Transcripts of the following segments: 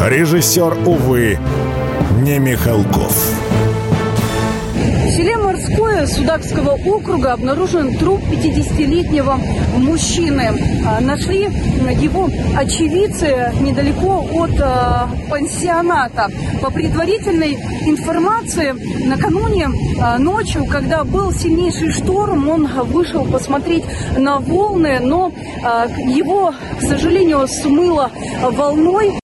Режиссер, увы, не Михалков. В селе Морское Судакского округа обнаружен труп 50-летнего мужчины. А, Нашли его очевидцы недалеко от а, пансионата. По предварительной информации, накануне а, ночью, когда был сильнейший шторм, он вышел посмотреть на волны, но его, к сожалению, смыло волной.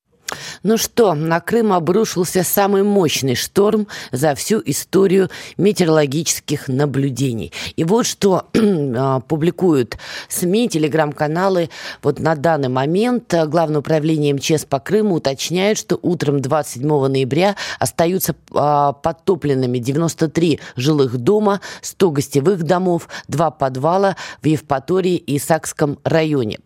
Ну что, на Крым обрушился самый мощный шторм за всю историю метеорологических наблюдений. И вот что а, публикуют СМИ, телеграм-каналы. Вот на данный момент Главное управление МЧС по Крыму уточняет, что утром 27 ноября остаются а, подтопленными 93 жилых дома, 100 гостевых домов, 2 подвала в Евпатории и Сакском районе.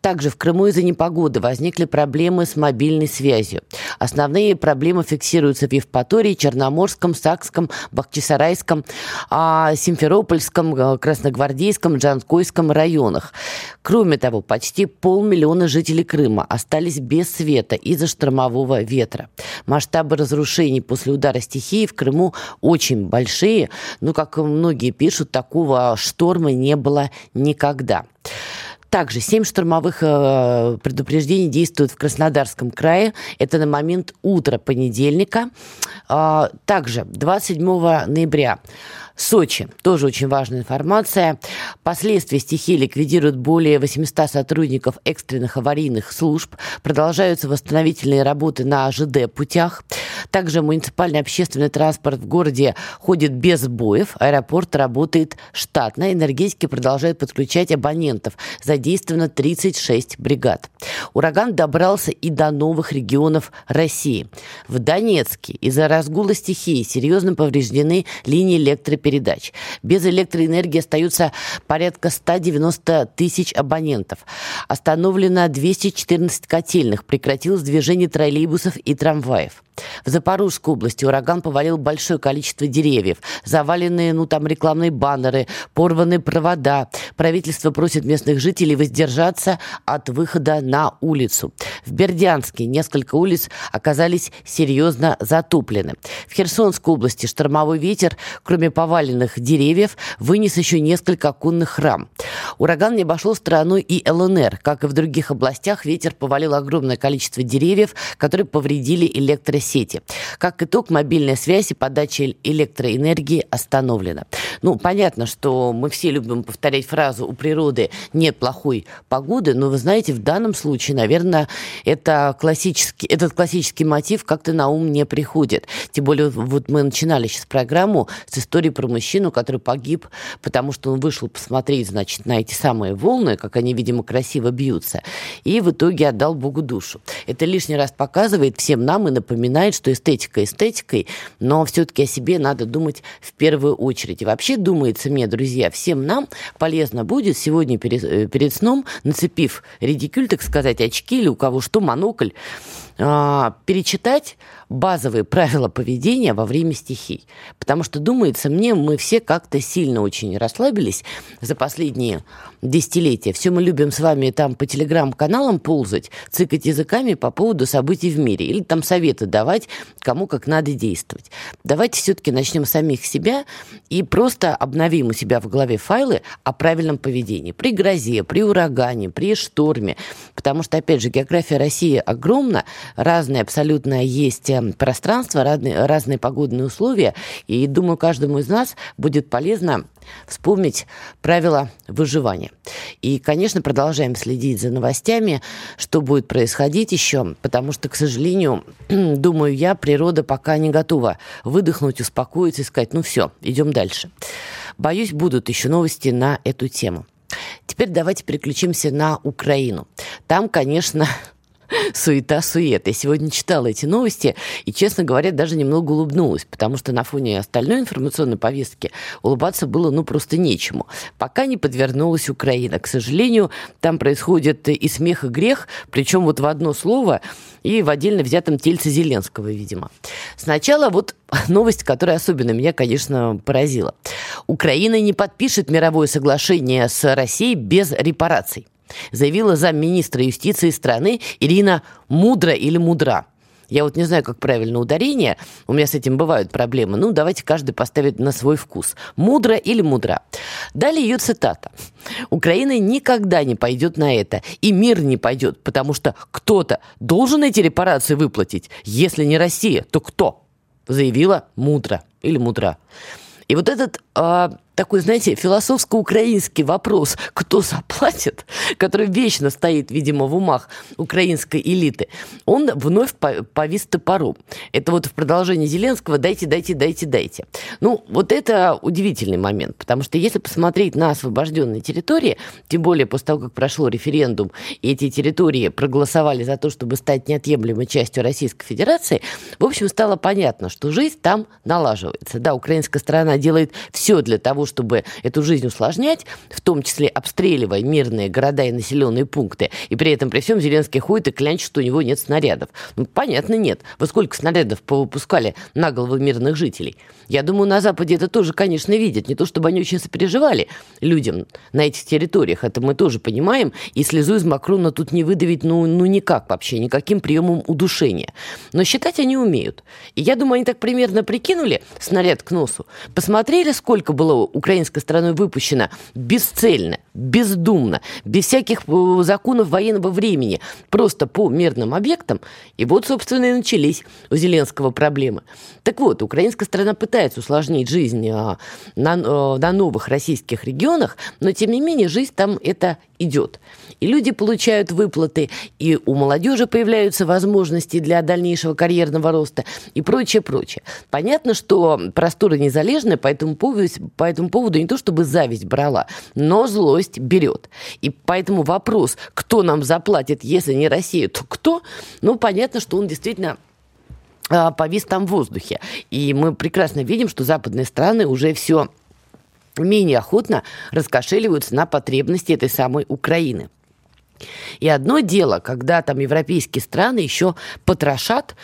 Также в Крыму из-за непогоды возникли проблемы с мобильной связью. Основные проблемы фиксируются в Евпатории, Черноморском, Сакском, Бахчисарайском, а, Симферопольском, э, Красногвардейском, Джанкойском районах. Кроме того, почти полмиллиона жителей Крыма остались без света из-за штормового ветра. Масштабы разрушений после удара стихии в Крыму очень большие, но, как многие пишут, такого шторма не было никогда. Также семь штормовых э, предупреждений действуют в Краснодарском крае. Это на момент утра понедельника. Э, также 27 ноября Сочи. Тоже очень важная информация. Последствия стихии ликвидируют более 800 сотрудников экстренных аварийных служб. Продолжаются восстановительные работы на ЖД-путях. Также муниципальный общественный транспорт в городе ходит без сбоев. Аэропорт работает штатно. Энергетики продолжают подключать абонентов. Задействовано 36 бригад. Ураган добрался и до новых регионов России. В Донецке из-за разгула стихии серьезно повреждены линии электропередачи передач. Без электроэнергии остаются порядка 190 тысяч абонентов. Остановлено 214 котельных. Прекратилось движение троллейбусов и трамваев. В Запорожской области ураган повалил большое количество деревьев, заваленные, ну, там, рекламные баннеры, порваны провода. Правительство просит местных жителей воздержаться от выхода на улицу. В Бердянске несколько улиц оказались серьезно затоплены. В Херсонской области штормовой ветер, кроме поваленных деревьев, вынес еще несколько оконных рам. Ураган не обошел стороной и ЛНР. Как и в других областях, ветер повалил огромное количество деревьев, которые повредили электросеть сети. Как итог, мобильная связь и подача электроэнергии остановлена. Ну, понятно, что мы все любим повторять фразу «у природы нет плохой погоды», но вы знаете, в данном случае, наверное, это классический, этот классический мотив как-то на ум не приходит. Тем более, вот мы начинали сейчас программу с историей про мужчину, который погиб, потому что он вышел посмотреть, значит, на эти самые волны, как они, видимо, красиво бьются, и в итоге отдал Богу душу. Это лишний раз показывает всем нам и напоминает, знает, что эстетика эстетикой, но все-таки о себе надо думать в первую очередь. И вообще думается мне, друзья, всем нам полезно будет сегодня перед, э, перед сном, нацепив редикюль, так сказать, очки или у кого что, монокль, а, перечитать базовые правила поведения во время стихий. Потому что, думается мне, мы все как-то сильно очень расслабились за последние десятилетия. Все мы любим с вами там по телеграм-каналам ползать, цикать языками по поводу событий в мире. Или там советы давать, кому как надо действовать. Давайте все-таки начнем с самих себя и просто обновим у себя в голове файлы о правильном поведении. При грозе, при урагане, при шторме. Потому что, опять же, география России огромна, разные абсолютно есть э, пространства, разные, разные погодные условия. И думаю, каждому из нас будет полезно вспомнить правила выживания. И, конечно, продолжаем следить за новостями, что будет происходить еще, потому что, к сожалению, думаю я, природа пока не готова выдохнуть, успокоиться и сказать, ну все, идем дальше. Боюсь, будут еще новости на эту тему. Теперь давайте переключимся на Украину. Там, конечно, суета-сует. Я сегодня читала эти новости и, честно говоря, даже немного улыбнулась, потому что на фоне остальной информационной повестки улыбаться было ну просто нечему. Пока не подвернулась Украина. К сожалению, там происходит и смех, и грех, причем вот в одно слово и в отдельно взятом тельце Зеленского, видимо. Сначала вот новость, которая особенно меня, конечно, поразила. Украина не подпишет мировое соглашение с Россией без репараций заявила замминистра юстиции страны Ирина Мудра или Мудра. Я вот не знаю, как правильно ударение. У меня с этим бывают проблемы. Ну, давайте каждый поставит на свой вкус. Мудро или мудра. Далее ее цитата. Украина никогда не пойдет на это. И мир не пойдет, потому что кто-то должен эти репарации выплатить. Если не Россия, то кто? Заявила мудро или мудра. И вот этот а, такой, знаете, философско-украинский вопрос, кто заплатит, который вечно стоит, видимо, в умах украинской элиты, он вновь повис топором. Это вот в продолжении Зеленского «дайте, дайте, дайте, дайте». Ну, вот это удивительный момент, потому что если посмотреть на освобожденные территории, тем более после того, как прошел референдум, и эти территории проголосовали за то, чтобы стать неотъемлемой частью Российской Федерации, в общем, стало понятно, что жизнь там налаживается. Да, украинская сторона делает все для того, чтобы эту жизнь усложнять, в том числе обстреливая мирные города и населенные пункты, и при этом при всем Зеленский ходит и клянчит, что у него нет снарядов. Ну, понятно, нет. Вы сколько снарядов повыпускали на головы мирных жителей? Я думаю, на Западе это тоже, конечно, видят. Не то, чтобы они очень сопереживали людям на этих территориях. Это мы тоже понимаем. И слезу из Макрона тут не выдавить, ну, ну никак вообще, никаким приемом удушения. Но считать они умеют. И я думаю, они так примерно прикинули снаряд к носу, посмотрели, сколько было украинской стороной выпущено бесцельно, бездумно, без всяких э, законов военного времени, просто по мирным объектам. И вот, собственно, и начались у Зеленского проблемы. Так вот, украинская сторона пытается усложнить жизнь а, на, э, на новых российских регионах, но, тем не менее, жизнь там это идет. И люди получают выплаты, и у молодежи появляются возможности для дальнейшего карьерного роста и прочее, прочее. Понятно, что просторы незалежны, по этому поводу, по этому поводу не то чтобы зависть брала, но злость берет. И поэтому вопрос, кто нам заплатит, если не Россия, то кто? Ну, понятно, что он действительно а, повис там в воздухе. И мы прекрасно видим, что западные страны уже все менее охотно раскошеливаются на потребности этой самой Украины. И одно дело, когда там европейские страны еще потрошат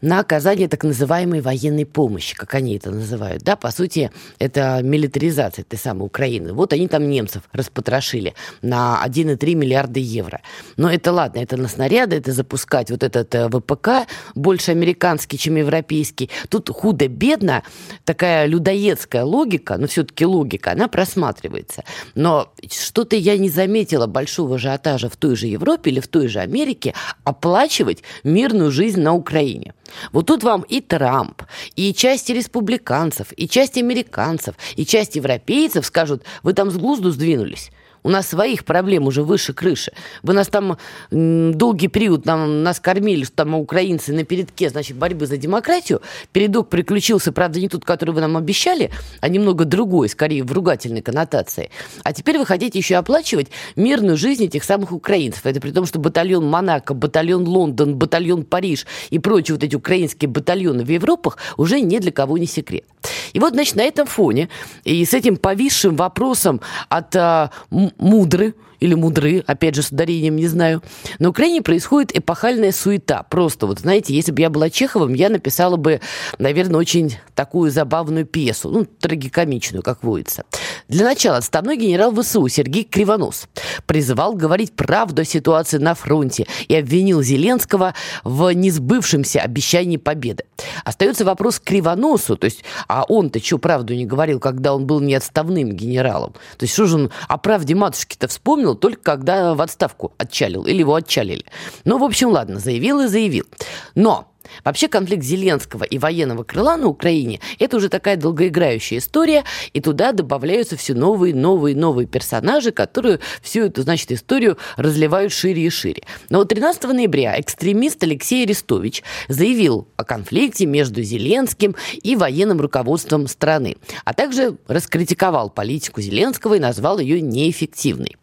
на оказание так называемой военной помощи, как они это называют. Да, по сути, это милитаризация этой самой Украины. Вот они там немцев распотрошили на 1,3 миллиарда евро. Но это ладно, это на снаряды, это запускать вот этот э, ВПК, больше американский, чем европейский. Тут худо-бедно такая людоедская логика, но все-таки логика, она просматривается. Но что-то я не заметила большого ажиотажа в той же Европе или в той же Америке оплачивать мирную жизнь на Украине. Вот тут вам и Трамп, и часть республиканцев, и часть американцев, и часть европейцев скажут, вы там с глузду сдвинулись. У нас своих проблем уже выше крыши. Вы нас там долгий период нам, нас кормили, что там украинцы на передке, значит, борьбы за демократию. Передок приключился, правда, не тот, который вы нам обещали, а немного другой, скорее в ругательной коннотации. А теперь вы хотите еще оплачивать мирную жизнь этих самых украинцев. Это при том, что батальон Монако, батальон Лондон, батальон Париж и прочие вот эти украинские батальоны в Европах уже ни для кого не секрет. И вот, значит, на этом фоне и с этим повисшим вопросом от а, мудры или мудры, опять же, с ударением не знаю. На Украине происходит эпохальная суета. Просто вот, знаете, если бы я была Чеховым, я написала бы, наверное, очень такую забавную пьесу, ну, трагикомичную, как водится. Для начала отставной генерал ВСУ Сергей Кривонос призывал говорить правду о ситуации на фронте и обвинил Зеленского в несбывшемся обещании победы. Остается вопрос Кривоносу, то есть, а он-то что правду не говорил, когда он был не отставным генералом? То есть, что же он о правде матушки-то вспомнил только когда в отставку отчалил или его отчалили? Ну, в общем, ладно, заявил и заявил. Но Вообще конфликт Зеленского и военного крыла на Украине – это уже такая долгоиграющая история, и туда добавляются все новые, новые, новые персонажи, которые всю эту, значит, историю разливают шире и шире. Но вот 13 ноября экстремист Алексей Арестович заявил о конфликте между Зеленским и военным руководством страны, а также раскритиковал политику Зеленского и назвал ее неэффективной.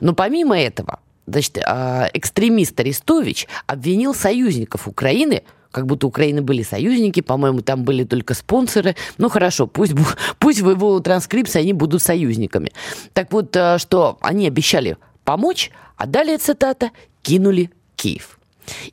Но помимо этого, значит, а, экстремист Арестович обвинил союзников Украины как будто Украины были союзники, по-моему, там были только спонсоры. Ну хорошо, пусть, пусть в его транскрипции они будут союзниками. Так вот, а, что они обещали помочь, а далее цитата «кинули Киев».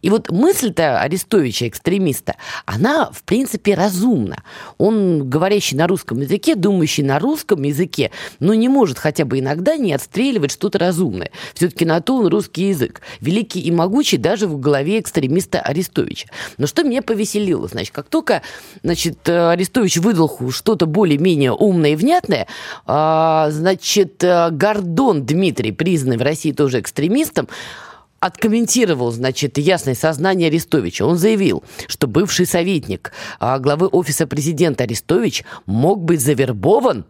И вот мысль-то Арестовича, экстремиста, она, в принципе, разумна. Он, говорящий на русском языке, думающий на русском языке, но не может хотя бы иногда не отстреливать что-то разумное. Все-таки на то он русский язык. Великий и могучий даже в голове экстремиста Арестовича. Но что меня повеселило, значит, как только значит, Арестович выдал что-то более-менее умное и внятное, а, значит, Гордон Дмитрий, признанный в России тоже экстремистом, откомментировал, значит, ясное сознание Арестовича. Он заявил, что бывший советник а, главы Офиса президента Арестович мог быть завербован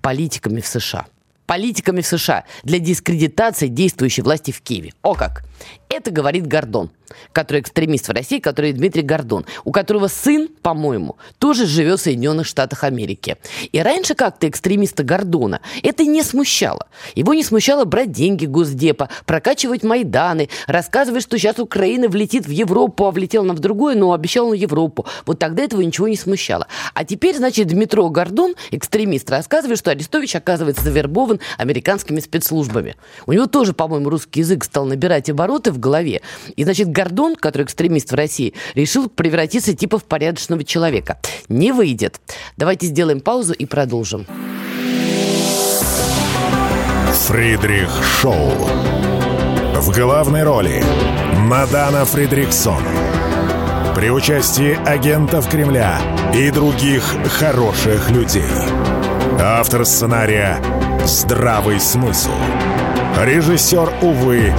политиками в США. Политиками в США для дискредитации действующей власти в Киеве. О как! Это говорит Гордон, который экстремист в России, который Дмитрий Гордон, у которого сын, по-моему, тоже живет в Соединенных Штатах Америки. И раньше как-то экстремиста Гордона это не смущало. Его не смущало брать деньги Госдепа, прокачивать Майданы, рассказывать, что сейчас Украина влетит в Европу, а влетела она в другое, но обещала на Европу. Вот тогда этого ничего не смущало. А теперь, значит, Дмитро Гордон, экстремист, рассказывает, что Арестович, оказывается, завербован американскими спецслужбами. У него тоже, по-моему, русский язык стал набирать обороты в голове. И, значит, Гордон, который экстремист в России, решил превратиться типа в порядочного человека. Не выйдет. Давайте сделаем паузу и продолжим. Фридрих Шоу. В главной роли Мадана Фридриксон. При участии агентов Кремля и других хороших людей. Автор сценария «Здравый смысл». Режиссер, увы,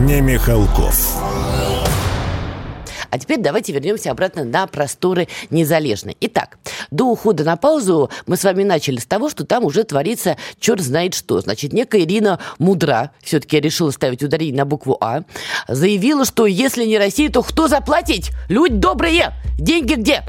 не Михалков. А теперь давайте вернемся обратно на просторы Незалежной. Итак, до ухода на паузу мы с вами начали с того, что там уже творится черт знает что. Значит, некая Ирина Мудра, все-таки я решила ставить ударение на букву А, заявила, что если не Россия, то кто заплатить? Люди добрые! Деньги где?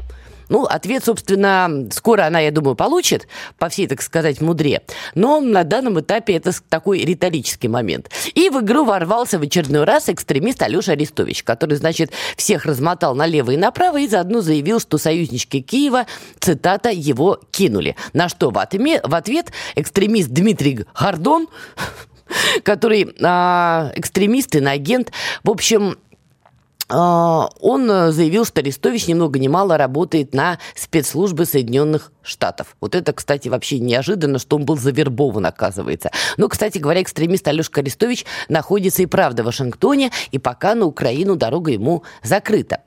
Ну, ответ, собственно, скоро она, я думаю, получит, по всей, так сказать, мудре. Но на данном этапе это такой риторический момент. И в игру ворвался в очередной раз экстремист Алеша Арестович, который, значит, всех размотал налево и направо и заодно заявил, что союзнички Киева, цитата, его кинули. На что в ответ экстремист Дмитрий Гордон который а, экстремист, иноагент. В общем, он э, заявил, что Арестович ни много ни мало работает на спецслужбы Соединенных Штатов. Вот это, кстати, вообще неожиданно, что он был завербован, оказывается. Но, кстати говоря, экстремист Алешка Арестович находится и правда в Вашингтоне, и пока на Украину дорога ему закрыта.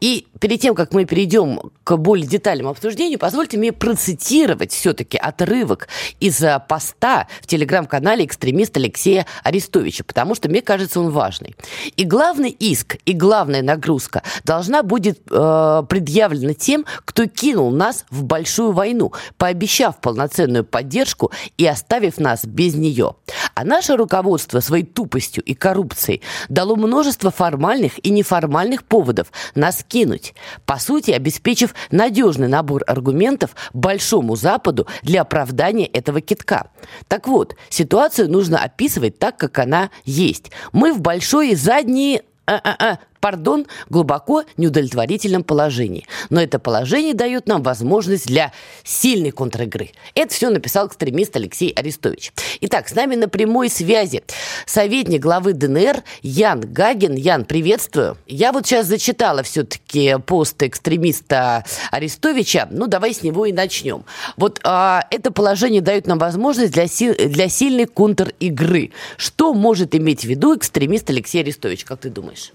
И перед тем, как мы перейдем к более детальному обсуждению, позвольте мне процитировать все-таки отрывок из э, поста в телеграм-канале экстремиста Алексея Арестовича, потому что мне кажется он важный. И главный иск, и главная нагрузка должна будет э, предъявлена тем, кто кинул нас в большую войну, пообещав полноценную поддержку и оставив нас без нее. А наше руководство своей тупостью и коррупцией дало множество формальных и неформальных поводов нас кинуть, по сути, обеспечив надежный набор аргументов Большому Западу для оправдания этого китка. Так вот, ситуацию нужно описывать так, как она есть. Мы в большой задней а-а-а, пардон, глубоко неудовлетворительном положении. Но это положение дает нам возможность для сильной контр-игры. Это все написал экстремист Алексей Арестович. Итак, с нами на прямой связи советник главы ДНР Ян Гагин. Ян, приветствую. Я вот сейчас зачитала все-таки пост экстремиста Арестовича. Ну, давай с него и начнем. Вот а, это положение дает нам возможность для, си- для сильной контр-игры. Что может иметь в виду экстремист Алексей Арестович, как ты думаешь?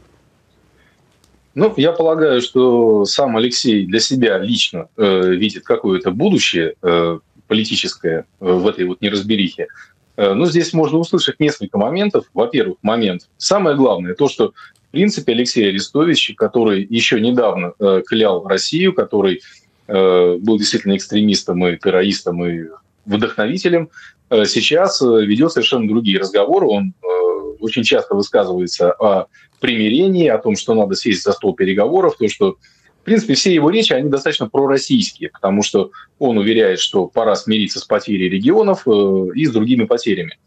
Ну, я полагаю, что сам Алексей для себя лично э, видит какое-то будущее э, политическое э, в этой вот неразберихе. Э, но здесь можно услышать несколько моментов. Во-первых, момент. Самое главное, то, что в принципе Алексей Арестович, который еще недавно э, клял Россию, который э, был действительно экстремистом и террористом и вдохновителем, э, сейчас э, ведет совершенно другие разговоры. Он э, очень часто высказывается о примирении, о том, что надо сесть за стол переговоров, то, что, в принципе, все его речи, они достаточно пророссийские, потому что он уверяет, что пора смириться с потерей регионов э, и с другими потерями.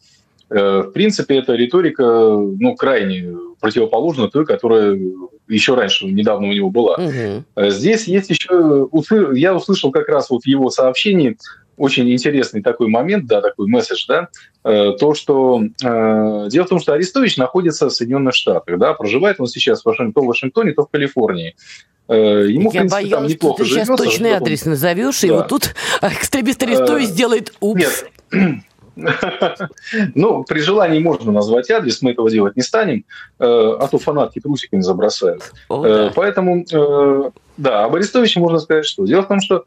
В принципе, эта риторика ну, крайне противоположна той, которая еще раньше, недавно у него была. Угу. Здесь есть еще... Я услышал как раз вот в его сообщении очень интересный такой момент, да, такой месседж, да, э, то, что э, дело в том, что Арестович находится в Соединенных Штатах, да, проживает он сейчас в Вашингтоне, то в Вашингтоне, то в Калифорнии. Э, ему, Я в принципе, боялась, там неплохо что ты сейчас точный адрес назовешь, да. и вот тут экстремист Арестович сделает упс. Нет, Ну, при желании можно назвать адрес, мы этого делать не станем, э, а то фанатки трусиками забросают. Э, поэтому, э, да, об Арестовиче можно сказать, что дело в том, что,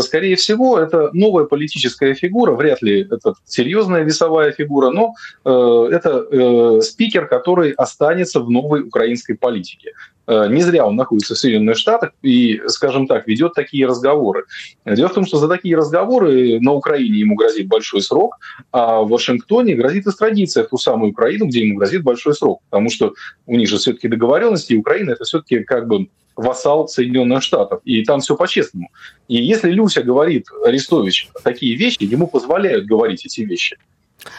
скорее всего, это новая политическая фигура, вряд ли это серьезная весовая фигура, но это спикер, который останется в новой украинской политике. Э, не зря он находится в Соединенных Штатах и, скажем так, ведет такие разговоры. Дело в том, что за такие разговоры на Украине ему грозит большой срок, а в Вашингтоне грозит экстрадиция в ту самую Украину, где ему грозит большой срок. Потому что у них же все-таки договоренности, и Украина это все-таки как бы вассал Соединенных Штатов. И там все по-честному. И если Люся говорит, Арестович, такие вещи, ему позволяют говорить эти вещи.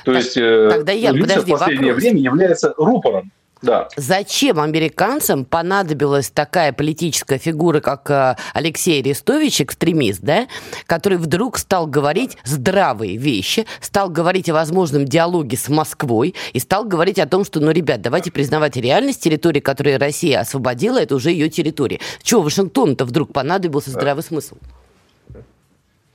То так, есть э, тогда я, Люся подожди, в последнее вопрос. время является рупором да. Зачем американцам понадобилась такая политическая фигура, как э, Алексей Арестович, экстремист, да, который вдруг стал говорить здравые вещи, стал говорить о возможном диалоге с Москвой и стал говорить о том, что, ну, ребят, давайте признавать реальность территории, которую Россия освободила, это уже ее территория. Чего Вашингтону-то вдруг понадобился здравый смысл?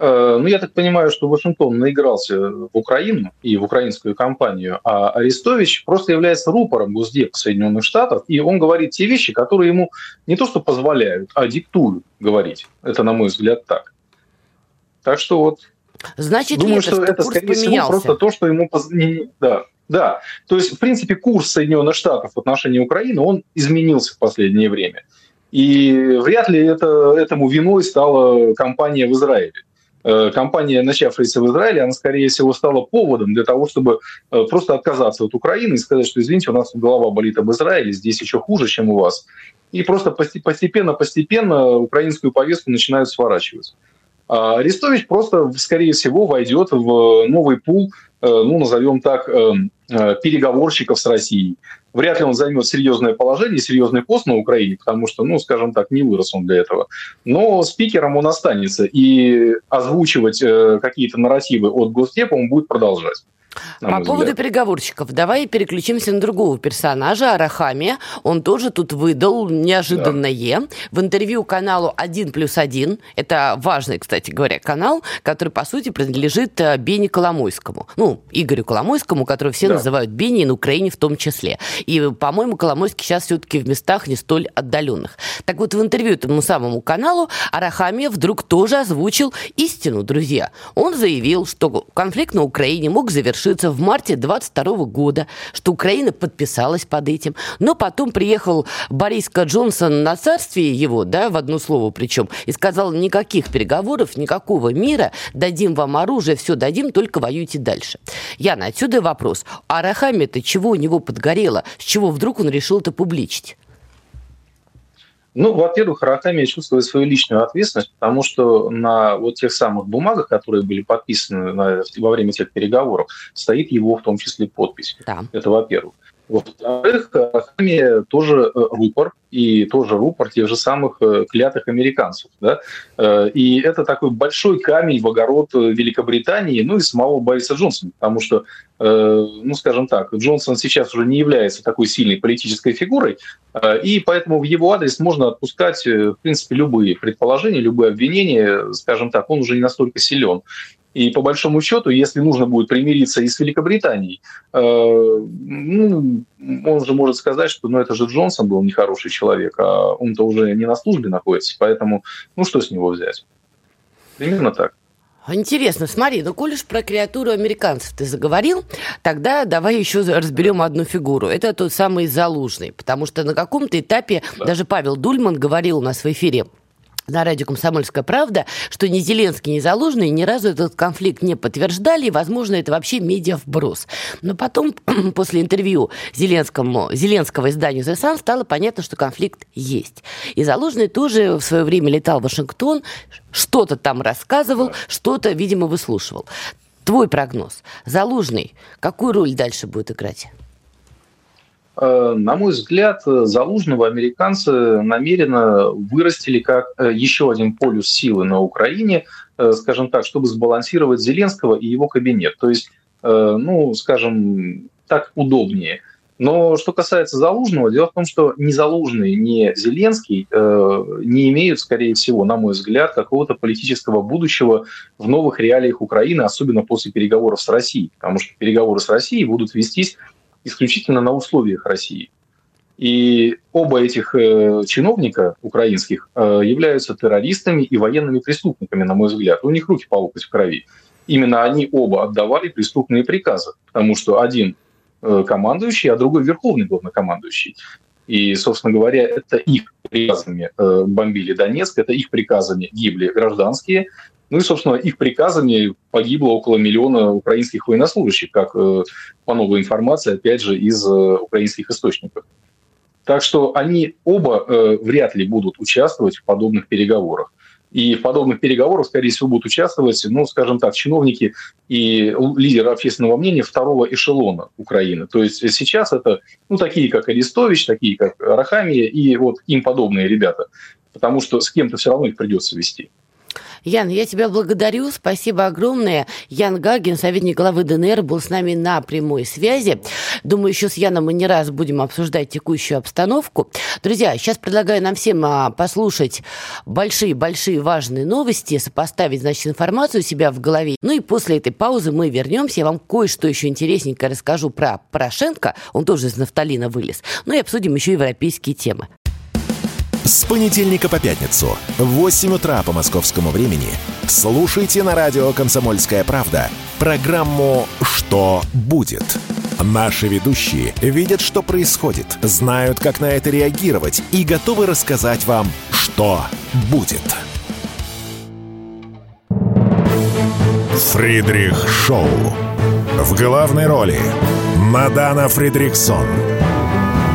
Э, ну, я так понимаю, что Вашингтон наигрался в Украину и в украинскую компанию, а Арестович просто является рупором Госдепа Соединенных Штатов, и он говорит те вещи, которые ему не то что позволяют, а диктуют говорить. Это, на мой взгляд, так. Так что вот... Значит думаю, это, что, что это, скорее поменялся? всего, просто то, что ему... Да, да. То есть, в принципе, курс Соединенных Штатов в отношении Украины, он изменился в последнее время. И вряд ли это, этому виной стала компания в Израиле. Э, компания, начавшаяся в Израиле, она, скорее всего, стала поводом для того, чтобы э, просто отказаться от Украины и сказать, что, извините, у нас голова болит об Израиле, здесь еще хуже, чем у вас. И просто постепенно-постепенно украинскую повестку начинают сворачивать. А Арестович просто, скорее всего, войдет в новый пул, э, ну, назовем так, переговорщиков с Россией вряд ли он займет серьезное положение, серьезный пост на Украине, потому что, ну, скажем так, не вырос он для этого. Но спикером он останется, и озвучивать э, какие-то нарративы от Госдепа он будет продолжать. По поводу переговорщиков, давай переключимся на другого персонажа, Арахами. Он тоже тут выдал неожиданное. Да. В интервью каналу «1 плюс 1», это важный, кстати говоря, канал, который, по сути, принадлежит э, Бене Коломойскому. Ну, Игорю Коломойскому, которого все да. называют Бенни, и на Украине в том числе. И, по-моему, Коломойский сейчас все-таки в местах не столь отдаленных. Так вот, в интервью этому самому каналу Арахами вдруг тоже озвучил истину, друзья. Он заявил, что конфликт на Украине мог завершиться завершится в марте 22 года, что Украина подписалась под этим. Но потом приехал Бориска Джонсон на царствие его, да, в одно слово причем, и сказал, никаких переговоров, никакого мира, дадим вам оружие, все дадим, только воюйте дальше. Яна, отсюда вопрос. А Рахами-то чего у него подгорело? С чего вдруг он решил это публичить? Ну, во-первых, Рахамия чувствует свою личную ответственность, потому что на вот тех самых бумагах, которые были подписаны на, во время тех переговоров, стоит его в том числе подпись. Да. Это во-первых. Во-вторых, Арахамия тоже э, рупор, и тоже рупор тех же самых э, клятых американцев. Да? Э, и это такой большой камень в огород Великобритании, ну и самого Бориса Джонсона, потому что, ну скажем так, Джонсон сейчас уже не является такой сильной политической фигурой, и поэтому в его адрес можно отпускать, в принципе, любые предположения, любые обвинения, скажем так, он уже не настолько силен. И по большому счету, если нужно будет примириться и с Великобританией, э, ну, он же может сказать, что ну, это же Джонсон был нехороший человек, а он-то уже не на службе находится, поэтому ну что с него взять? Примерно так. Интересно, смотри, ну коль уж про креатуру американцев ты заговорил, тогда давай еще разберем одну фигуру. Это тот самый Залужный, потому что на каком-то этапе да. даже Павел Дульман говорил у нас в эфире на радио «Комсомольская правда», что ни Зеленский, ни Залужный ни разу этот конфликт не подтверждали, и, возможно, это вообще медиа вброс. Но потом, после интервью Зеленскому, Зеленского изданию «The Sun» стало понятно, что конфликт есть. И Залужный тоже в свое время летал в Вашингтон, что-то там рассказывал, что-то, видимо, выслушивал. твой прогноз. Залужный какую роль дальше будет играть? Э, на мой взгляд, Залужного американцы намеренно вырастили как э, еще один полюс силы на Украине, э, скажем так, чтобы сбалансировать Зеленского и его кабинет. То есть, ну, скажем, так удобнее. Но что касается Залужного, дело в том, что ни Залужный, ни Зеленский не имеют, скорее всего, на мой взгляд, какого-то политического будущего в новых реалиях Украины, особенно после переговоров с Россией. Потому что переговоры с Россией будут вестись исключительно на условиях России. И оба этих э, чиновника украинских э, являются террористами и военными преступниками, на мой взгляд. У них руки по локоть в крови. Именно они оба отдавали преступные приказы, потому что один э, командующий, а другой верховный главнокомандующий. И, собственно говоря, это их приказами э, бомбили Донецк, это их приказами гибли гражданские, ну и, собственно, их приказами погибло около миллиона украинских военнослужащих, как э, по новой информации, опять же, из э, украинских источников. Так что они оба э, вряд ли будут участвовать в подобных переговорах. И в подобных переговорах, скорее всего, будут участвовать, ну, скажем так, чиновники и лидеры общественного мнения второго эшелона Украины. То есть сейчас это, ну, такие, как Арестович, такие, как Рахамия и вот им подобные ребята. Потому что с кем-то все равно их придется вести. Ян, я тебя благодарю. Спасибо огромное. Ян Гагин, советник главы ДНР, был с нами на прямой связи. Думаю, еще с Яном мы не раз будем обсуждать текущую обстановку. Друзья, сейчас предлагаю нам всем а, послушать большие-большие важные новости, сопоставить, значит, информацию у себя в голове. Ну и после этой паузы мы вернемся. Я вам кое-что еще интересненько расскажу про Порошенко. Он тоже из нафталина вылез. Ну и обсудим еще европейские темы. С понедельника по пятницу в 8 утра по московскому времени слушайте на радио «Комсомольская правда» программу «Что будет?». Наши ведущие видят, что происходит, знают, как на это реагировать и готовы рассказать вам, что будет. Фридрих Шоу. В главной роли Мадана Фридриксон –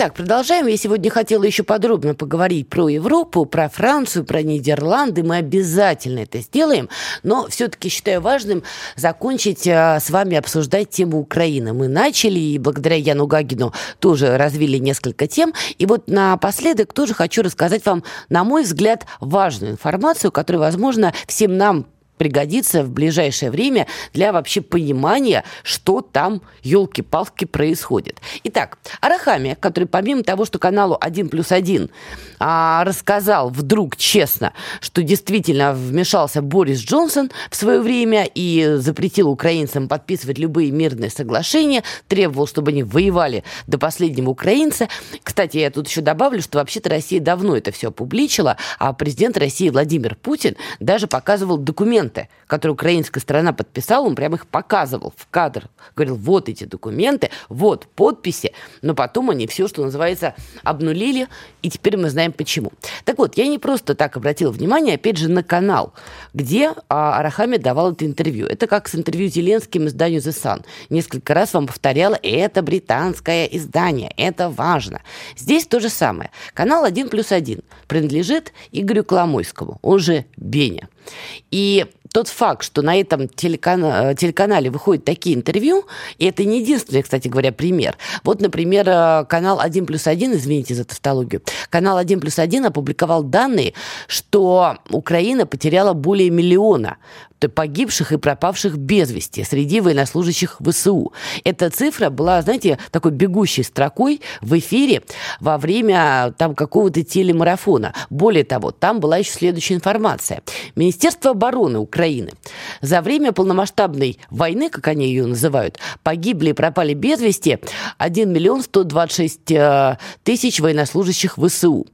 Итак, продолжаем. Я сегодня хотела еще подробно поговорить про Европу, про Францию, про Нидерланды. Мы обязательно это сделаем. Но все-таки считаю важным закончить а, с вами обсуждать тему Украины. Мы начали, и благодаря Яну Гагину тоже развили несколько тем. И вот напоследок тоже хочу рассказать вам, на мой взгляд, важную информацию, которая, возможно, всем нам пригодится в ближайшее время для вообще понимания, что там, елки-палки, происходит. Итак, Арахами, который помимо того, что каналу 1 плюс 1 а, рассказал вдруг честно, что действительно вмешался Борис Джонсон в свое время и запретил украинцам подписывать любые мирные соглашения, требовал, чтобы они воевали до последнего украинца. Кстати, я тут еще добавлю, что вообще-то Россия давно это все опубличила, а президент России Владимир Путин даже показывал документы документы, которые украинская сторона подписала, он прямо их показывал в кадр. Говорил, вот эти документы, вот подписи, но потом они все, что называется, обнулили, и теперь мы знаем почему. Так вот, я не просто так обратила внимание, опять же, на канал, где а, Арахами давал это интервью. Это как с интервью Зеленским изданию The Sun. Несколько раз вам повторяла, это британское издание, это важно. Здесь то же самое. Канал 1 плюс 1 принадлежит Игорю Коломойскому, он же Беня. И тот факт, что на этом телеканале, телеканале выходят такие интервью, и это не единственный, кстати говоря, пример. Вот, например, э, канал 1 плюс 1, извините за тавтологию, канал 1 плюс 1 опубликовал данные, что Украина потеряла более миллиона погибших и пропавших без вести среди военнослужащих ВСУ. Эта цифра была, знаете, такой бегущей строкой в эфире во время там какого-то телемарафона. Более того, там была еще следующая информация. Министерство обороны Украины за время полномасштабной войны, как они ее называют, погибли и пропали без вести 1 миллион 126 э, тысяч военнослужащих ВСУ.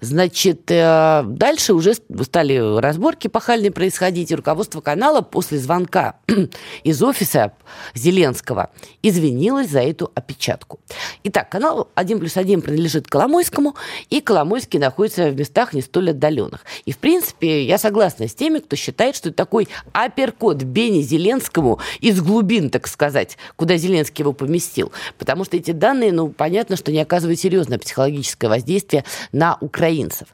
Значит, э, дальше уже стали разборки пахальные происходить, и руководство канала после звонка из офиса Зеленского извинилась за эту опечатку. Итак, канал 1 плюс 1 принадлежит Коломойскому, и Коломойский находится в местах не столь отдаленных. И, в принципе, я согласна с теми, кто считает, что это такой апперкот Бенни Зеленскому из глубин, так сказать, куда Зеленский его поместил. Потому что эти данные, ну, понятно, что не оказывают серьезное психологическое воздействие на украинцев.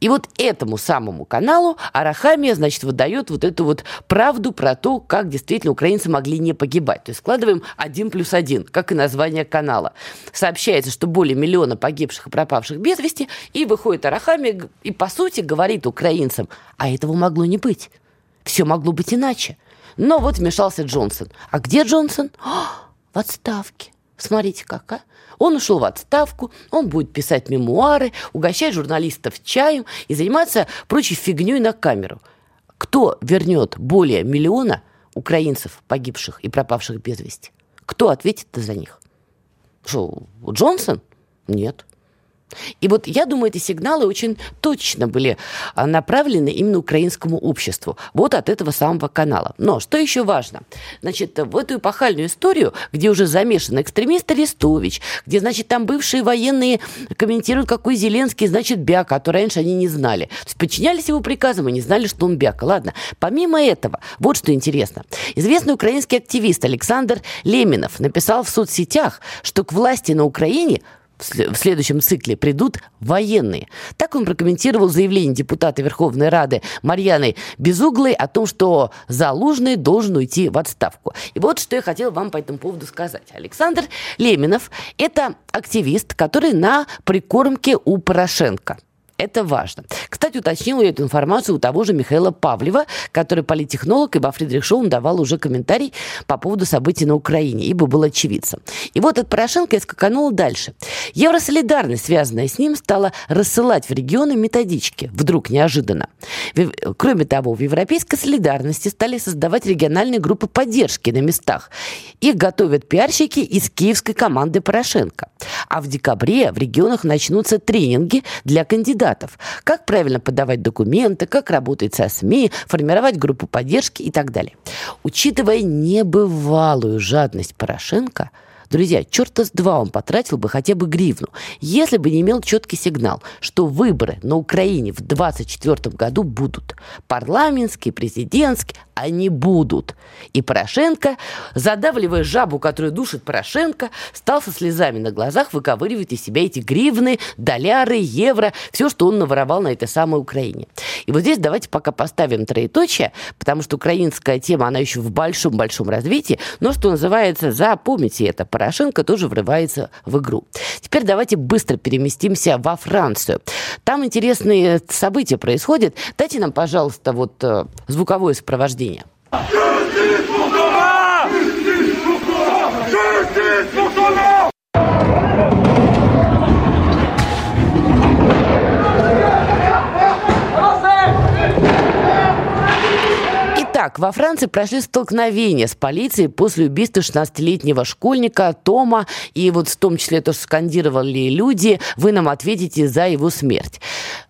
И вот этому самому каналу Арахамия, значит, выдает вот эту вот правду про то, как действительно украинцы могли не погибать. То есть складываем один плюс один, как и название канала. Сообщается, что более миллиона погибших и пропавших без вести, и выходит Арахамия и, по сути, говорит украинцам, а этого могло не быть. Все могло быть иначе. Но вот вмешался Джонсон. А где Джонсон? О, в отставке. Смотрите как, а? Он ушел в отставку, он будет писать мемуары, угощать журналистов чаем и заниматься прочей фигней на камеру. Кто вернет более миллиона украинцев, погибших и пропавших без вести? Кто ответит за них? Что, Джонсон? Нет. И вот я думаю, эти сигналы очень точно были а, направлены именно украинскому обществу. Вот от этого самого канала. Но что еще важно? Значит, в эту эпохальную историю, где уже замешан экстремист Арестович, где, значит, там бывшие военные комментируют, какой Зеленский, значит, бяка, а то раньше они не знали. То есть подчинялись его приказам и не знали, что он бяка. Ладно, помимо этого, вот что интересно. Известный украинский активист Александр Леминов написал в соцсетях, что к власти на Украине в следующем цикле придут военные. Так он прокомментировал заявление депутата Верховной Рады Марьяны Безуглой о том, что Залужный должен уйти в отставку. И вот что я хотел вам по этому поводу сказать. Александр Леминов – это активист, который на прикормке у Порошенко – это важно. Кстати, уточнил я эту информацию у того же Михаила Павлева, который политтехнолог, и во Фридрих Шоу давал уже комментарий по поводу событий на Украине, ибо был очевидцем. И вот от Порошенко я скаканула дальше. Евросолидарность, связанная с ним, стала рассылать в регионы методички. Вдруг, неожиданно. Кроме того, в Европейской солидарности стали создавать региональные группы поддержки на местах. Их готовят пиарщики из киевской команды Порошенко. А в декабре в регионах начнутся тренинги для кандидатов. Как правильно подавать документы, как работать со СМИ, формировать группу поддержки и так далее. Учитывая небывалую жадность Порошенко – Друзья, черта с два он потратил бы хотя бы гривну, если бы не имел четкий сигнал, что выборы на Украине в 2024 году будут. Парламентские, президентские, они будут. И Порошенко, задавливая жабу, которую душит Порошенко, стал со слезами на глазах выковыривать из себя эти гривны, доляры, евро, все, что он наворовал на этой самой Украине. И вот здесь давайте пока поставим троеточие, потому что украинская тема, она еще в большом-большом развитии, но, что называется, запомните это, Порошенко тоже врывается в игру. Теперь давайте быстро переместимся во Францию. Там интересные события происходят. Дайте нам, пожалуйста, вот э, звуковое сопровождение населения. Итак, во Франции прошли столкновения с полицией после убийства 16-летнего школьника Тома, и вот в том числе то, что скандировали люди, вы нам ответите за его смерть.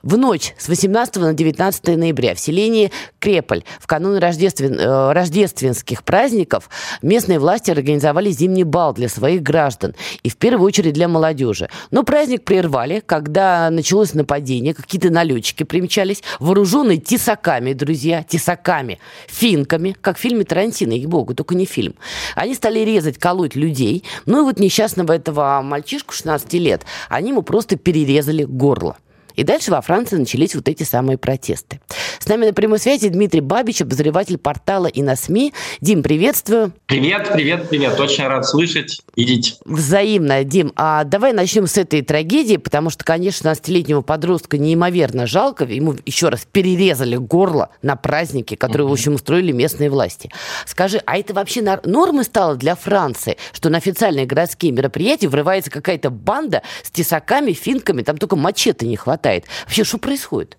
В ночь с 18 на 19 ноября в селении Креполь в канун рождествен, э, рождественских праздников местные власти организовали зимний бал для своих граждан и в первую очередь для молодежи. Но праздник прервали, когда началось нападение, какие-то налетчики примчались, вооруженные тесаками, друзья, тесаками, финками, как в фильме Тарантино, их богу, только не фильм. Они стали резать, колоть людей. Ну и вот несчастного этого мальчишку 16 лет, они ему просто перерезали горло. И дальше во Франции начались вот эти самые протесты. С нами на прямой связи Дмитрий Бабич, обозреватель портала и на СМИ. Дим, приветствую. Привет, привет, привет. Очень рад слышать. Идите. Взаимно, Дим. А давай начнем с этой трагедии, потому что, конечно, 16-летнего подростка неимоверно жалко. Ему еще раз перерезали горло на празднике, который, в общем, устроили местные власти. Скажи, а это вообще нормой стало для Франции, что на официальные городские мероприятия врывается какая-то банда с тесаками, финками, там только мачете не хватает. Вообще, что происходит?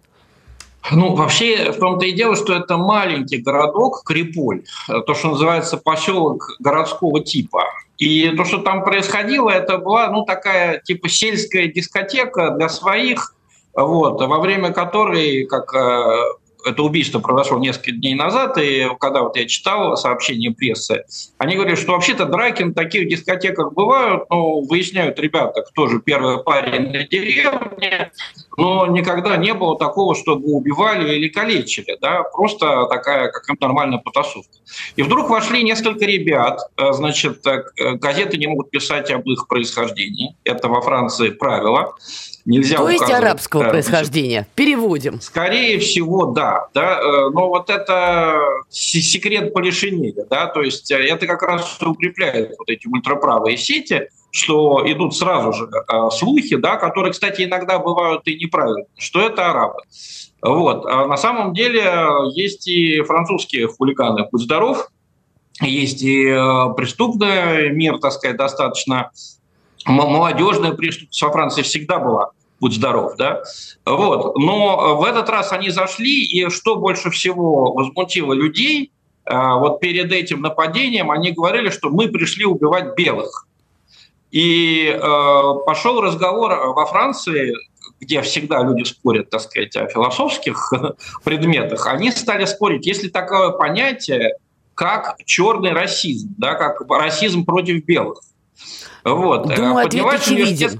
Ну, вообще, в том-то и дело, что это маленький городок, Криполь, то, что называется поселок городского типа. И то, что там происходило, это была, ну, такая, типа, сельская дискотека для своих, вот, во время которой, как э, это убийство произошло несколько дней назад, и когда вот я читал сообщения прессы, они говорят, что вообще-то драки на таких дискотеках бывают, но выясняют ребята, кто же первый парень на деревне, но никогда не было такого, чтобы убивали или калечили, да, просто такая как нормальная потасовка. И вдруг вошли несколько ребят, э, значит, э, газеты не могут писать об их происхождении, это во Франции правило, Нельзя То есть арабского да, происхождения. Переводим. Скорее всего, да. да. Э, но вот это секрет полишинеля. Да? То есть это как раз укрепляет вот эти ультраправые сети, что идут сразу же э, слухи, да, которые, кстати, иногда бывают и неправильные, что это арабы. Вот. А на самом деле есть и французские хулиганы, будь здоров, есть и э, преступный мир, так сказать, достаточно. Молодежная преступность во Франции всегда была, будь здоров, да, вот, но в этот раз они зашли, и что больше всего возмутило людей, э, вот перед этим нападением они говорили, что мы пришли убивать белых, и э, пошел разговор во Франции, где всегда люди спорят, так сказать, о философских предметах, они стали спорить, есть ли такое понятие, как черный расизм, да, как расизм против белых. Вот. Думаю, ответ очевиден.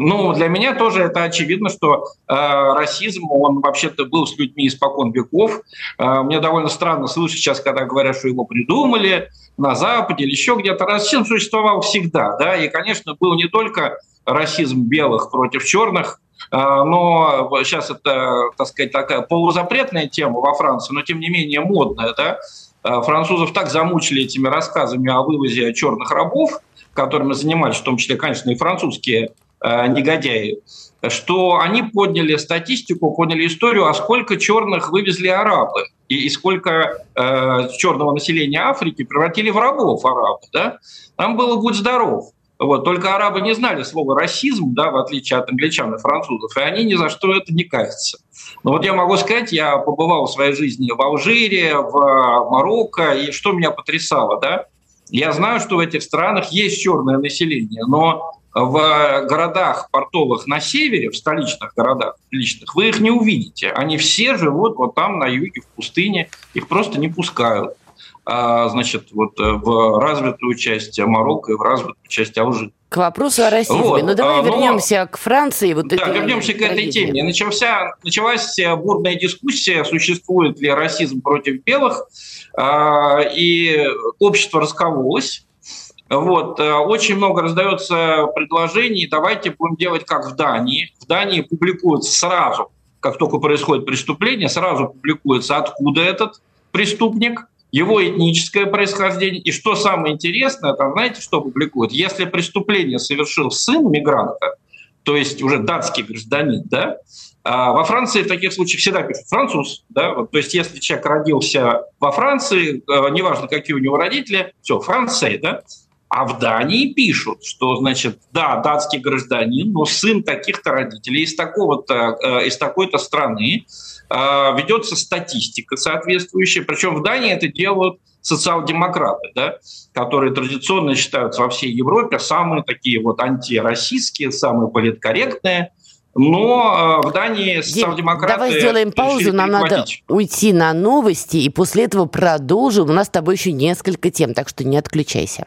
Ну, для меня тоже это очевидно, что э, расизм, он вообще-то был с людьми испокон веков. Э, мне довольно странно слышать сейчас, когда говорят, что его придумали на Западе или еще где-то. Расизм существовал всегда, да, и, конечно, был не только расизм белых против черных, э, но сейчас это, так сказать, такая полузапретная тема во Франции, но тем не менее модная, да. Э, французов так замучили этими рассказами о вывозе черных рабов, которыми занимались, в том числе, конечно, и французские негодяи, что они подняли статистику, подняли историю, а сколько черных вывезли арабы и, и сколько э, черного населения Африки превратили в рабов арабы. Да? Там было «будь здоров». Вот. Только арабы не знали слова «расизм», да, в отличие от англичан и французов, и они ни за что это не каются. Но вот я могу сказать, я побывал в своей жизни в Алжире, в Марокко, и что меня потрясало, да? Я знаю, что в этих странах есть черное население, но в городах портовых на севере, в столичных городах личных, вы их не увидите. Они все живут вот там на юге, в пустыне, их просто не пускают. А, значит, вот э, в развитую часть Марокко и в развитую часть Алжира. К вопросу о расизме. Вот. Ну, давай а, вернемся к Франции. Вот да, вернемся к этой теме. Начался, началась бурная дискуссия, существует ли расизм против белых, а, и общество раскололось. Вот. Э, очень много раздается предложений, давайте будем делать как в Дании. В Дании публикуется сразу, как только происходит преступление, сразу публикуется, откуда этот преступник, его этническое происхождение. И что самое интересное, там знаете, что публикуют? Если преступление совершил сын мигранта, то есть уже датский гражданин, да, а во Франции в таких случаях всегда пишут француз, да, вот, то есть если человек родился во Франции, э, неважно, какие у него родители, все, Франция, да, а в Дании пишут, что, значит, да, датский гражданин, но сын таких-то родителей из, такого-то, э, из такой-то страны, э, ведется статистика соответствующая. Причем в Дании это делают социал-демократы, да, которые традиционно считаются во всей Европе самые такие вот антироссийские, самые политкорректные. Но э, в Дании социал-демократы... Давай сделаем паузу, нам надо уйти на новости, и после этого продолжим. У нас с тобой еще несколько тем, так что не отключайся.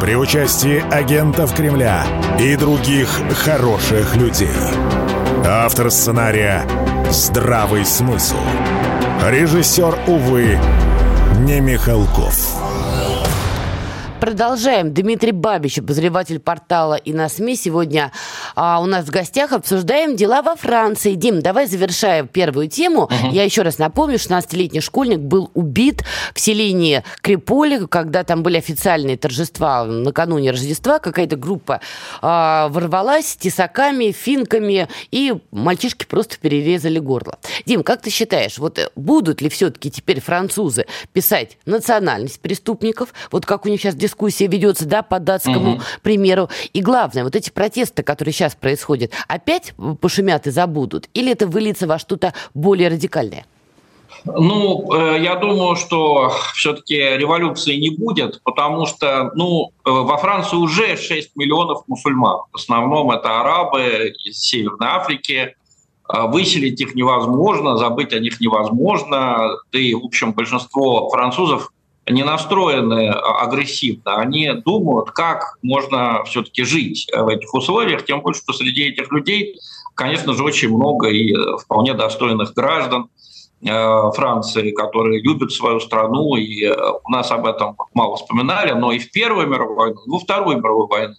при участии агентов Кремля и других хороших людей. Автор сценария «Здравый смысл». Режиссер, увы, не Михалков. Продолжаем. Дмитрий Бабич, обозреватель портала и на СМИ. Сегодня а, у нас в гостях обсуждаем дела во Франции. Дим, давай завершаем первую тему. Угу. Я еще раз напомню, 16-летний школьник был убит в селении Криполи, когда там были официальные торжества накануне Рождества. Какая-то группа а, ворвалась тесаками, финками, и мальчишки просто перерезали горло. Дим, как ты считаешь, вот будут ли все-таки теперь французы писать национальность преступников, вот как у них сейчас дискуссия ведется, да, по датскому угу. примеру. И главное, вот эти протесты, которые сейчас сейчас происходит, опять пошумят и забудут? Или это выльется во что-то более радикальное? Ну, э, я думаю, что все-таки революции не будет, потому что, ну, э, во Франции уже 6 миллионов мусульман. В основном это арабы из Северной Африки. А выселить их невозможно, забыть о них невозможно. Да и, в общем, большинство французов не настроены агрессивно. Они думают, как можно все-таки жить в этих условиях, тем более, что среди этих людей, конечно же, очень много и вполне достойных граждан, Э, Франции, которые любят свою страну, и э, у нас об этом мало вспоминали, но и в Первую мировую войну, и во Вторую мировую войну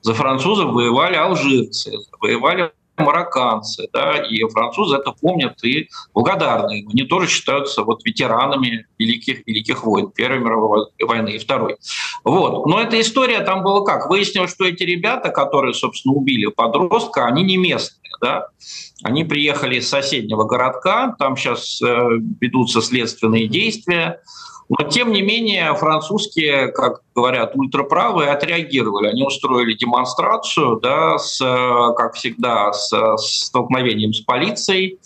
за французов воевали алжирцы, воевали марокканцы, да, и французы это помнят и благодарны им. Они тоже считаются вот ветеранами великих, великих войн, Первой мировой войны и Второй. Вот. Но эта история там была как? Выяснилось, что эти ребята, которые, собственно, убили подростка, они не местные, да, они приехали из соседнего городка, там сейчас э, ведутся следственные действия. Но, тем не менее, французские, как говорят, ультраправые отреагировали. Они устроили демонстрацию, да, с, как всегда, с, с столкновением с полицией.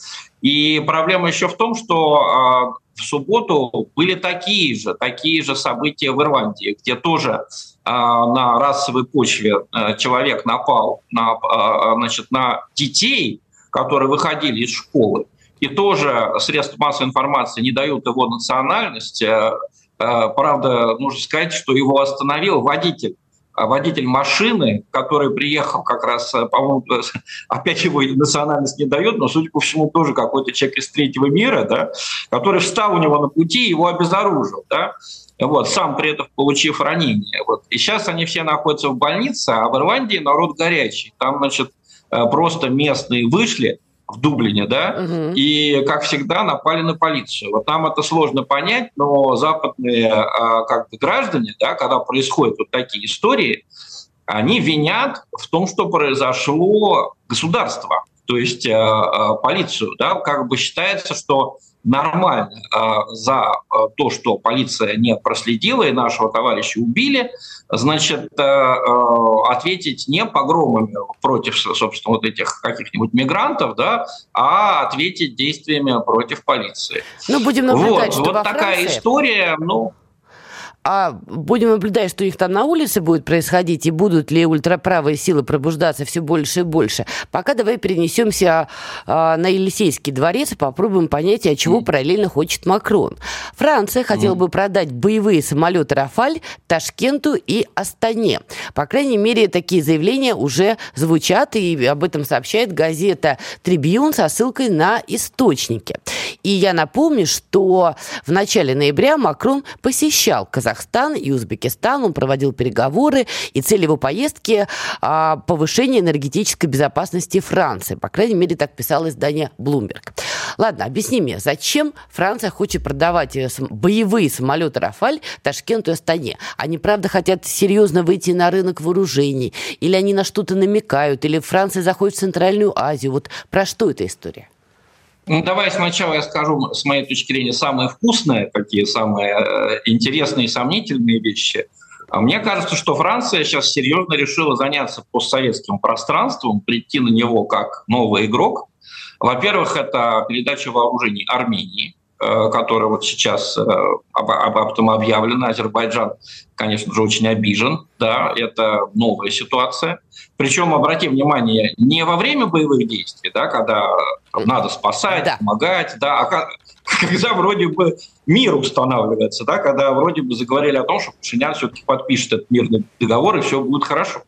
И проблема еще в том, что а, в субботу были такие же, такие же события в Ирландии, где тоже а, на расовой почве а, человек напал на, а, значит, на детей, которые выходили из школы, и тоже средства массовой информации не дают его национальность. Э, э, правда, нужно сказать, что его остановил водитель водитель машины, который приехал как раз, э, по-моему, опять его национальность не дает, но, судя по всему, тоже какой-то человек из третьего мира, да, который встал у него на пути и его обезоружил. Да, вот, сам при этом получив ранение. Вот. И сейчас они все находятся в больнице, а в Ирландии народ горячий. Там, значит, Э, просто местные вышли в Дублине, да, угу. и, как всегда, напали на полицию. Вот нам это сложно понять, но западные а, как бы граждане, да, когда происходят вот такие истории, они винят в том, что произошло государство, то есть э, э, полицию, да, как бы считается, что нормально э, за э, то, что полиция не проследила и нашего товарища убили, значит, э, ответить не погромами против, собственно, вот этих каких-нибудь мигрантов, да, а ответить действиями против полиции. Ну, будем наблюдать, вот, что вот такая Франции... история, ну а будем наблюдать, что у них там на улице будет происходить, и будут ли ультраправые силы пробуждаться все больше и больше. Пока давай перенесемся а, на Елисейский дворец и попробуем понять, от чего mm. параллельно хочет Макрон. Франция хотела mm. бы продать боевые самолеты «Рафаль» Ташкенту и Астане. По крайней мере, такие заявления уже звучат, и об этом сообщает газета «Трибьюн» со ссылкой на источники. И я напомню, что в начале ноября Макрон посещал Казахстан Казахстан и Узбекистан. Он проводил переговоры, и цель его поездки а, – повышение энергетической безопасности Франции. По крайней мере, так писало издание Bloomberg. Ладно, объясни мне, зачем Франция хочет продавать э, боевые самолеты «Рафаль» Ташкенту и Астане? Они, правда, хотят серьезно выйти на рынок вооружений? Или они на что-то намекают? Или Франция заходит в Центральную Азию? Вот про что эта история? Ну, давай сначала я скажу, с моей точки зрения, самые вкусные, какие самые э, интересные и сомнительные вещи. А мне кажется, что Франция сейчас серьезно решила заняться постсоветским пространством, прийти на него как новый игрок. Во-первых, это передача вооружений Армении. Э, которая вот сейчас э, об, об этом объявлена. Азербайджан, конечно же, очень обижен. Да, это новая ситуация. Причем, обрати внимание, не во время боевых действий, да, когда надо спасать, да. помогать, да, а когда вроде бы мир устанавливается, да, когда вроде бы заговорили о том, что Пашинян все-таки подпишет этот мирный договор, и все будет хорошо.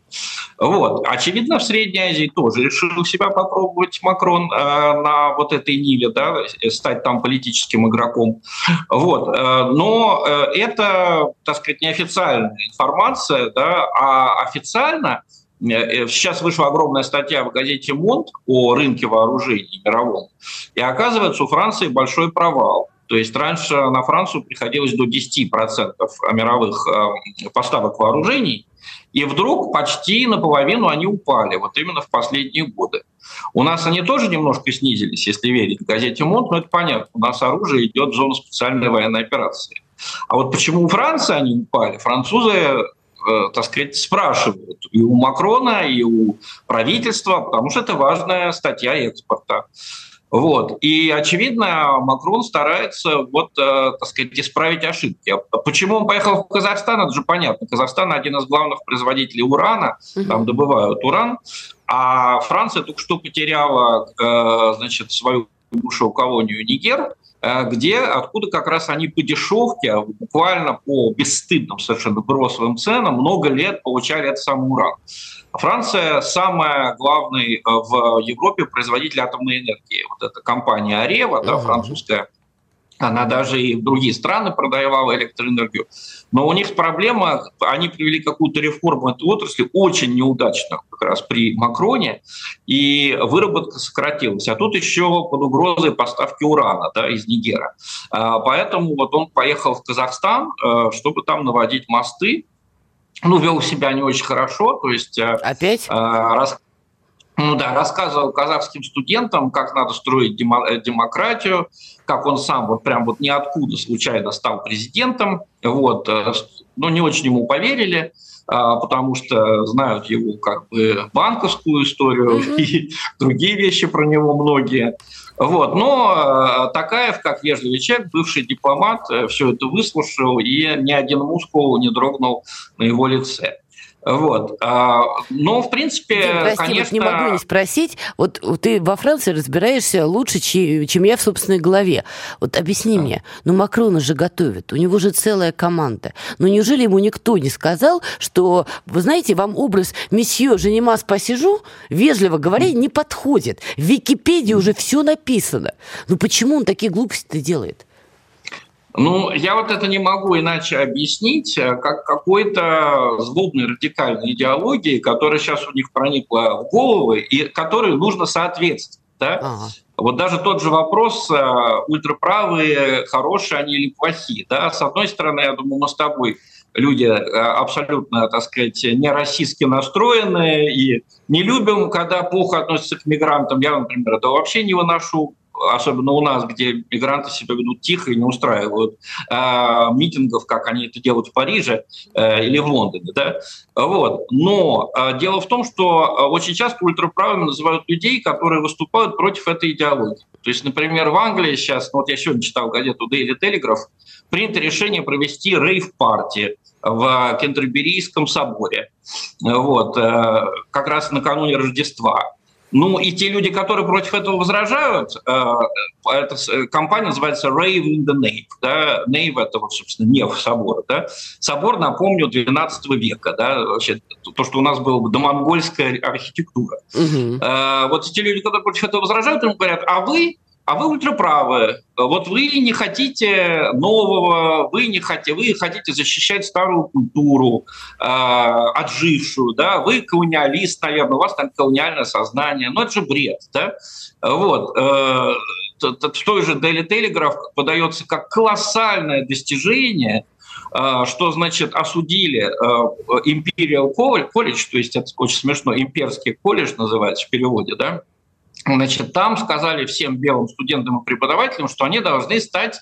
Вот. Очевидно, в Средней Азии тоже решил себя попробовать Макрон э, на вот этой ниве, да, стать там политическим игроком. Вот. Э, но э, это, так сказать, неофициальная информация, да, а официально Сейчас вышла огромная статья в газете «Монт» о рынке вооружений мировом. И оказывается, у Франции большой провал. То есть раньше на Францию приходилось до 10% мировых поставок вооружений, и вдруг почти наполовину они упали, вот именно в последние годы. У нас они тоже немножко снизились, если верить газете «Монт», но это понятно. У нас оружие идет в зону специальной военной операции. А вот почему у Франции они упали? Французы так сказать, спрашивают и у Макрона, и у правительства, потому что это важная статья экспорта. Вот. И, очевидно, Макрон старается вот, э, так сказать, исправить ошибки. Почему он поехал в Казахстан, это же понятно. Казахстан один из главных производителей урана, там добывают уран, а Франция только что потеряла э, значит, свою бывшую колонию Нигер, э, где, откуда как раз они по дешевке, буквально по бесстыдным совершенно бросовым ценам, много лет получали этот самый уран. Франция самая главный э, в Европе производитель атомной энергии. Вот эта компания Арева, да, французская, она даже и в другие страны продавала электроэнергию. Но у них проблема, они привели какую-то реформу этой отрасли, очень неудачно как раз при Макроне, и выработка сократилась. А тут еще под угрозой поставки урана да, из Нигера. А, поэтому вот он поехал в Казахстан, э, чтобы там наводить мосты, ну, вел себя не очень хорошо, то есть... Э, Опять? Э, рас, ну да, рассказывал казахским студентам, как надо строить демо, э, демократию, как он сам вот прям вот ниоткуда случайно стал президентом, вот, э, но не очень ему поверили, потому что знают его как бы банковскую историю mm-hmm. и другие вещи про него многие. Вот. Но э, Такаев, как вежливый человек, бывший дипломат, все это выслушал, и ни один мускул не дрогнул на его лице. Вот. А, но, в принципе, Дим, прости, конечно... Вот не могу не спросить. Вот ты во Франции разбираешься лучше, чем я в собственной голове. Вот объясни да. мне, ну Макрона же готовит, у него же целая команда. Ну неужели ему никто не сказал, что, вы знаете, вам образ месье Женимас посижу, вежливо говоря, не подходит. В Википедии уже все написано. Ну почему он такие глупости делает? Ну, я вот это не могу иначе объяснить, э, как какой-то злобной радикальной идеологии, которая сейчас у них проникла в головы и которой нужно соответствовать. Да? Ага. Вот даже тот же вопрос, э, ультраправые, хорошие они или плохие. Да? С одной стороны, я думаю, мы с тобой люди э, абсолютно, так сказать, не российски настроенные и не любим, когда плохо относятся к мигрантам. Я, например, да вообще не выношу особенно у нас, где мигранты себя ведут тихо и не устраивают э, митингов, как они это делают в Париже э, или в Лондоне. Да? Вот. Но э, дело в том, что очень часто ультраправыми называют людей, которые выступают против этой идеологии. То есть, например, в Англии сейчас, ну, вот я сегодня читал газету Daily Telegraph, принято решение провести рейв-партии в Кентерберийском соборе, вот, как раз накануне Рождества. Ну и те люди, которые против этого возражают, э, эта компания называется Rave in the Nave. Да? Nave – это, вот, собственно, неф собора. Да? Собор, напомню, 12 века. Да? Вообще, то, что у нас была домонгольская архитектура. Угу. Вот те люди, которые против этого возражают, им говорят, а вы а вы ультраправые. Вот вы не хотите нового, вы не хотите, вы хотите защищать старую культуру, э, отжившую, да, вы колониалист, наверное, у вас там колониальное сознание, но это же бред, да. Вот. Э, в той же Daily Telegraph подается как колоссальное достижение, э, что значит осудили э, Imperial College, то есть это очень смешно, имперский колледж называется в переводе, да, Значит, там сказали всем белым студентам и преподавателям, что они должны стать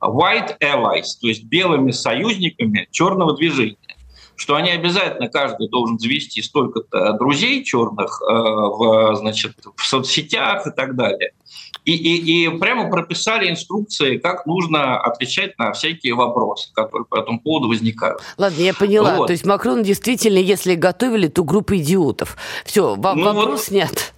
white allies, то есть белыми союзниками черного движения что они обязательно каждый должен завести столько-то друзей черных э, в, значит, в соцсетях и так далее. И, и, и прямо прописали инструкции, как нужно отвечать на всякие вопросы, которые по этому поводу возникают. Ладно, я поняла. Вот. То есть Макрон действительно, если готовили, то группа идиотов. Все, ну, вопрос вот, снят.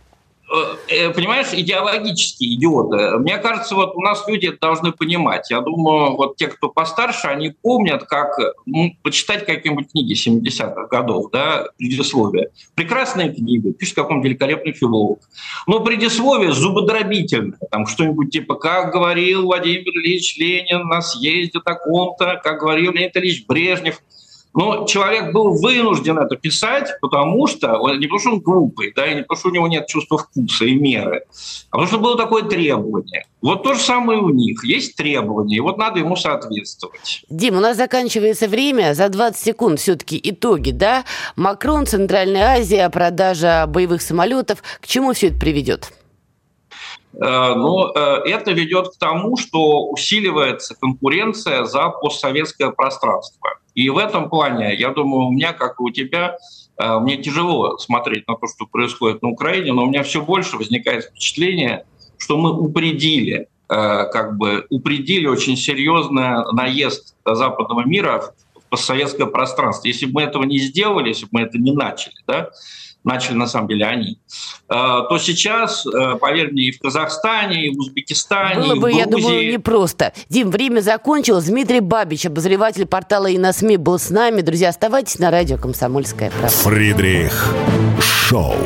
Э, э, понимаешь, идеологические идиоты. Мне кажется, вот у нас люди это должны понимать. Я думаю, вот те, кто постарше, они помнят, как ну, почитать какие-нибудь книги 70-х годов, да, предисловие. Прекрасная книга, пишет какой-нибудь великолепный филолог. Но предисловие зубодробительное. Там что-нибудь типа, как говорил Владимир Ильич Ленин на съезде таком-то, как говорил Леонид Ильич Брежнев – но человек был вынужден это писать, потому что, не потому что он глупый, да, и не потому что у него нет чувства вкуса и меры, а потому что было такое требование. Вот то же самое у них. Есть требования, и вот надо ему соответствовать. Дим, у нас заканчивается время. За 20 секунд все-таки итоги, да? Макрон, Центральная Азия, продажа боевых самолетов. К чему все это приведет? Э, но э, это ведет к тому, что усиливается конкуренция за постсоветское пространство. И в этом плане, я думаю, у меня, как и у тебя, э, мне тяжело смотреть на то, что происходит на Украине, но у меня все больше возникает впечатление, что мы упредили, э, как бы упредили очень серьезный наезд западного мира в постсоветское пространство. Если бы мы этого не сделали, если бы мы это не начали, да, начали на самом деле они, э, то сейчас, э, поверь мне, и в Казахстане, и в Узбекистане, Было и в бы, Грузии... я думаю, непросто. Дим, время закончилось. Дмитрий Бабич, обозреватель портала и на СМИ, был с нами. Друзья, оставайтесь на радио «Комсомольская правда». Фридрих Шоу.